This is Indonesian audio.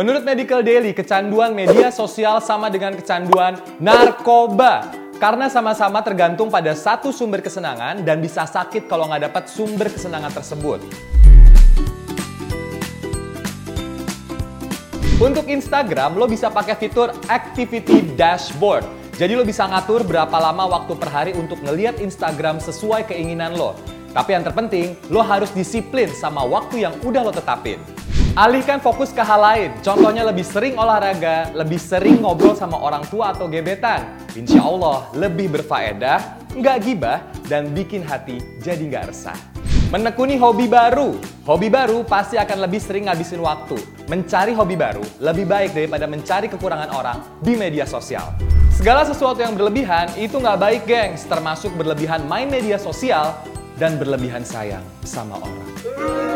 Menurut Medical Daily, kecanduan media sosial sama dengan kecanduan narkoba. Karena sama-sama tergantung pada satu sumber kesenangan dan bisa sakit kalau nggak dapat sumber kesenangan tersebut. Untuk Instagram, lo bisa pakai fitur Activity Dashboard. Jadi lo bisa ngatur berapa lama waktu per hari untuk ngeliat Instagram sesuai keinginan lo. Tapi yang terpenting, lo harus disiplin sama waktu yang udah lo tetapin. Alihkan fokus ke hal lain, contohnya lebih sering olahraga, lebih sering ngobrol sama orang tua atau gebetan. Insya Allah lebih berfaedah, nggak gibah, dan bikin hati jadi nggak resah. Menekuni hobi baru. Hobi baru pasti akan lebih sering ngabisin waktu. Mencari hobi baru lebih baik daripada mencari kekurangan orang di media sosial. Segala sesuatu yang berlebihan itu nggak baik, gengs. Termasuk berlebihan main media sosial dan berlebihan sayang sama orang.